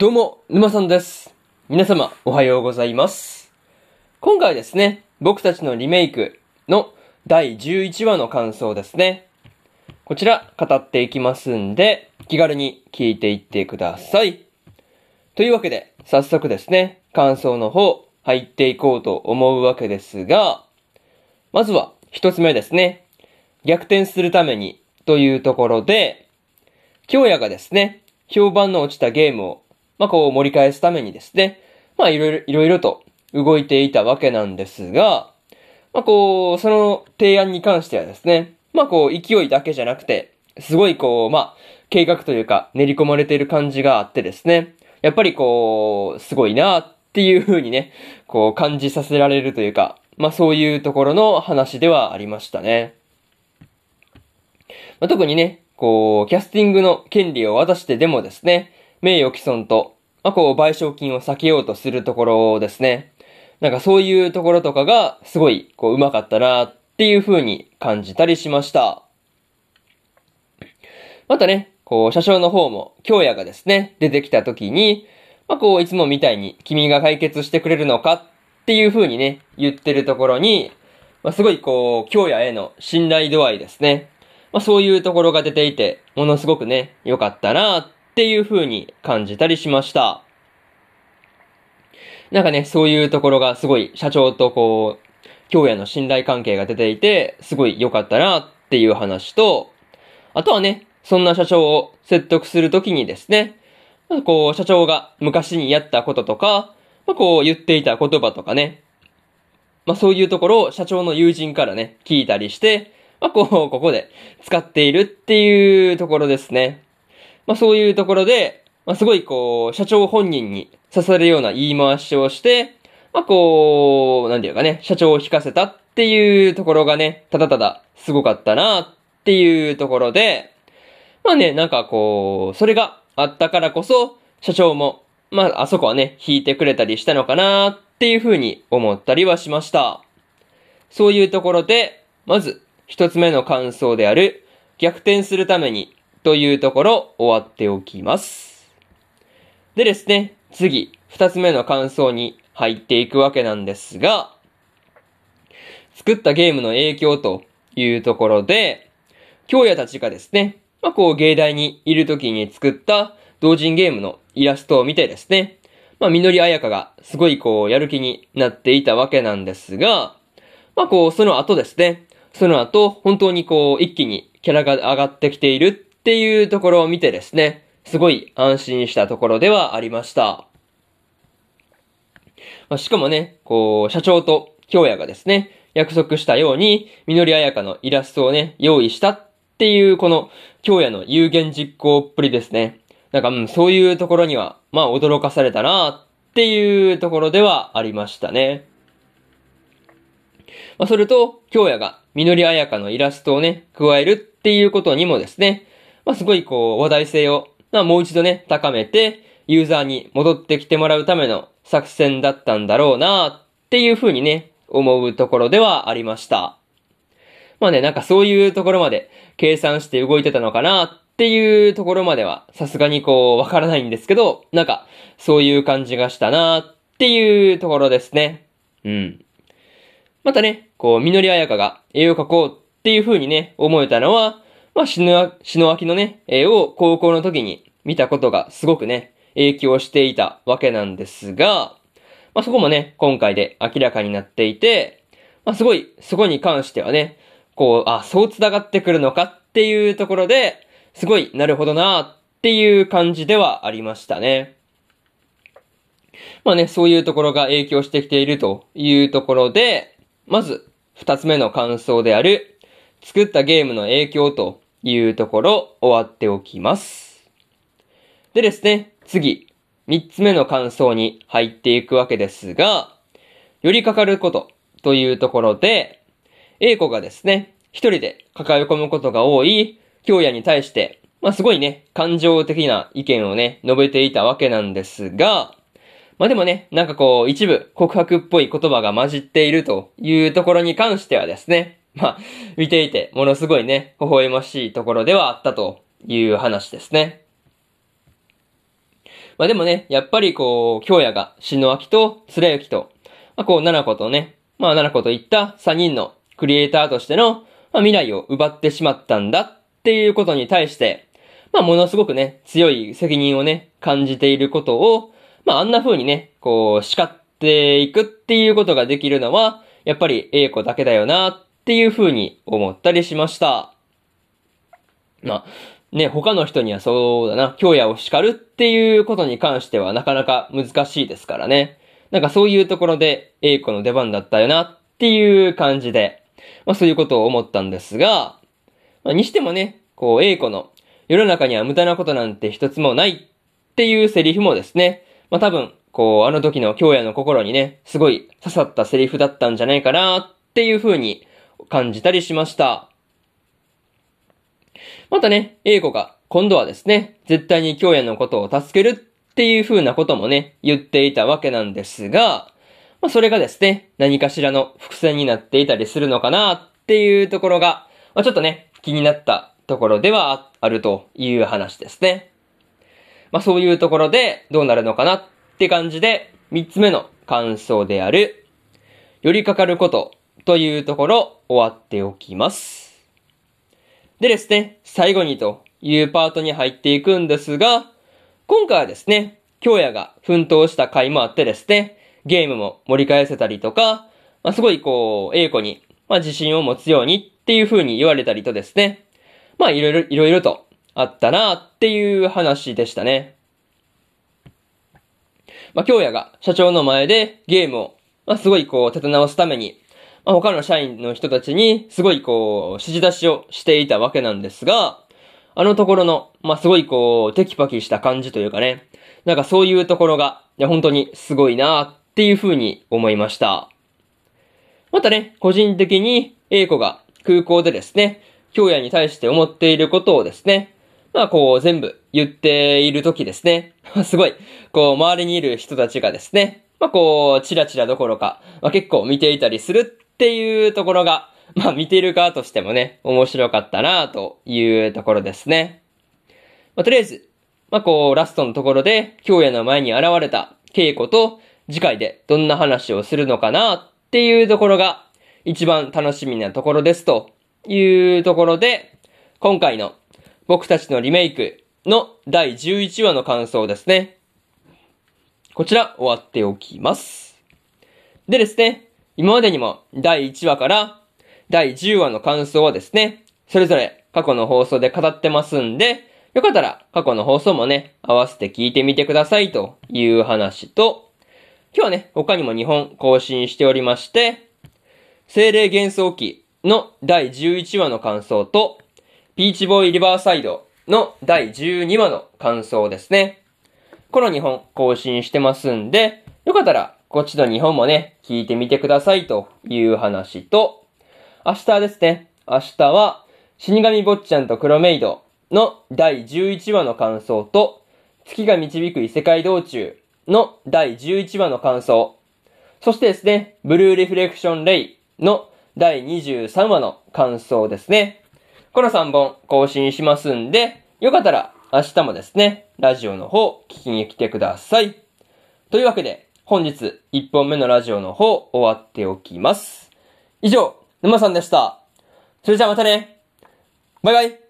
どうも、沼さんです。皆様、おはようございます。今回ですね、僕たちのリメイクの第11話の感想ですね。こちら、語っていきますんで、気軽に聞いていってください。というわけで、早速ですね、感想の方、入っていこうと思うわけですが、まずは、一つ目ですね。逆転するために、というところで、京也がですね、評判の落ちたゲームを、まあ、こう盛り返すためにですね、まあ、いろいろ、いろいろと動いていたわけなんですが、まあ、こう、その提案に関してはですね、まあ、こう、勢いだけじゃなくて、すごいこう、まあ、計画というか、練り込まれている感じがあってですね、やっぱりこう、すごいなっていう風にね、こう、感じさせられるというか、まあ、そういうところの話ではありましたね。まあ、特にね、こう、キャスティングの権利を渡してでもですね、名誉毀損と、まあ、こう、賠償金を避けようとするところですね。なんかそういうところとかが、すごい、こう、上手かったなっていう風に感じたりしました。またね、こう、車掌の方も、京也がですね、出てきた時に、まあ、こう、いつもみたいに、君が解決してくれるのかっていう風にね、言ってるところに、まあ、すごいこう、京也への信頼度合いですね。まあ、そういうところが出ていて、ものすごくね、良かったなっっていう風に感じたりしました。なんかね、そういうところがすごい社長とこう、京也の信頼関係が出ていて、すごい良かったなっていう話と、あとはね、そんな社長を説得するときにですね、まあこう、社長が昔にやったこととか、まあ、こう言っていた言葉とかね、まあそういうところを社長の友人からね、聞いたりして、まあこう、ここで使っているっていうところですね。まあそういうところで、まあすごいこう、社長本人に刺さるような言い回しをして、まあこう、なんていうかね、社長を引かせたっていうところがね、ただただすごかったなっていうところで、まあね、なんかこう、それがあったからこそ、社長も、まああそこはね、引いてくれたりしたのかなっていうふうに思ったりはしました。そういうところで、まず、一つ目の感想である、逆転するために、というところ、終わっておきます。でですね、次、二つ目の感想に入っていくわけなんですが、作ったゲームの影響というところで、京也たちがですね、まあ、こう、芸大にいる時に作った同人ゲームのイラストを見てですね、まあ、みのりあやかがすごいこう、やる気になっていたわけなんですが、まあ、こう、その後ですね、その後、本当にこう、一気にキャラが上がってきているっていうところを見てですね、すごい安心したところではありました。まあ、しかもね、こう、社長と京也がですね、約束したように、みのりあやかのイラストをね、用意したっていう、この、京也の有言実行っぷりですね。なんか、うん、そういうところには、まあ、驚かされたなっていうところではありましたね。まあ、それと、京也が、みのりあやかのイラストをね、加えるっていうことにもですね、まあ、すごいこう、話題性を、まあ、もう一度ね、高めて、ユーザーに戻ってきてもらうための作戦だったんだろうなっていうふうにね、思うところではありました。まあね、なんかそういうところまで計算して動いてたのかなっていうところまではさすがにこうわからないんですけど、なんかそういう感じがしたなっていうところですね。うん。またね、こう、みのりあやかが絵を描こうっていう風にね、思えたのは、まあ、しの、しのあきのね、絵を高校の時に見たことがすごくね、影響していたわけなんですが、まあ、そこもね、今回で明らかになっていて、まあ、すごい、そこに関してはね、こう、あ、そう繋がってくるのかっていうところで、すごい、なるほどなっていう感じではありましたね。まあね、そういうところが影響してきているというところで、まず、二つ目の感想である、作ったゲームの影響というところ、終わっておきます。でですね、次、三つ目の感想に入っていくわけですが、寄りかかることというところで、A 子がですね、一人で抱え込むことが多い京也に対して、まあすごいね、感情的な意見をね、述べていたわけなんですが、まあでもね、なんかこう、一部告白っぽい言葉が混じっているというところに関してはですね、まあ、見ていて、ものすごいね、微笑ましいところではあったという話ですね。まあでもね、やっぱりこう、京也が篠明と貫之と、まあこう、七子とね、まあ七子といった三人のクリエイターとしての、まあ未来を奪ってしまったんだっていうことに対して、まあものすごくね、強い責任をね、感じていることを、まああんな風にね、こう、叱っていくっていうことができるのは、やっぱり英子だけだよなっていう風に思ったりしました。まあ、ね、他の人にはそうだな、京也を叱るっていうことに関してはなかなか難しいですからね。なんかそういうところで英子の出番だったよなっていう感じで、まあそういうことを思ったんですが、まあ、にしてもね、こう英子の世の中には無駄なことなんて一つもないっていうセリフもですね、まあ多分、こうあの時の京也の心にね、すごい刺さったセリフだったんじゃないかなっていう風に感じたりしました。またね、英子が今度はですね、絶対に京也のことを助けるっていう風なこともね、言っていたわけなんですが、まあそれがですね、何かしらの伏線になっていたりするのかなっていうところが、まあちょっとね、気になったところではあるという話ですね。まあそういうところでどうなるのかなって感じで、三つ目の感想である、寄りかかることというところ終わっておきます。でですね、最後にというパートに入っていくんですが、今回はですね、京也が奮闘した回もあってですね、ゲームも盛り返せたりとか、まあ、すごいこう、英子に、まあ、自信を持つようにっていう風に言われたりとですね、まあいろいろ、いろいろとあったなっていう話でしたね。まあ、京也が社長の前でゲームを、まあ、すごいこう、立て直すために、まあ、他の社員の人たちにすごいこう、指示出しをしていたわけなんですが、あのところの、まあ、すごいこう、テキパキした感じというかね、なんかそういうところが、いや、本当にすごいなっていう風に思いました。またね、個人的に、英子が空港でですね、京也に対して思っていることをですね、まあこう全部言っている時ですね、すごい、こう周りにいる人たちがですね、まあこう、チラチラどころか、まあ結構見ていたりするっていうところが、まあ見てる側としてもね、面白かったなというところですね。まあとりあえず、まあこう、ラストのところで、京也の前に現れた稽古と、次回でどんな話をするのかなっていうところが、一番楽しみなところですというところで、今回の僕たちのリメイクの第11話の感想ですね。こちら終わっておきます。でですね、今までにも第1話から第10話の感想はですね、それぞれ過去の放送で語ってますんで、よかったら過去の放送もね、合わせて聞いてみてくださいという話と、今日はね、他にも2本更新しておりまして、精霊幻想記の第11話の感想と、ピーチボーイリバーサイドの第12話の感想ですね。この2本更新してますんで、よかったらこっちの日本もね、聞いてみてくださいという話と、明日ですね、明日は、死神坊ちゃんと黒メイドの第11話の感想と、月が導く異世界道中の第11話の感想、そしてですね、ブルーリフレクションレイの第23話の感想ですね。この3本更新しますんで、よかったら明日もですね、ラジオの方聞きに来てください。というわけで、本日1本目のラジオの方終わっておきます。以上、沼さんでした。それじゃあまたね。バイバイ。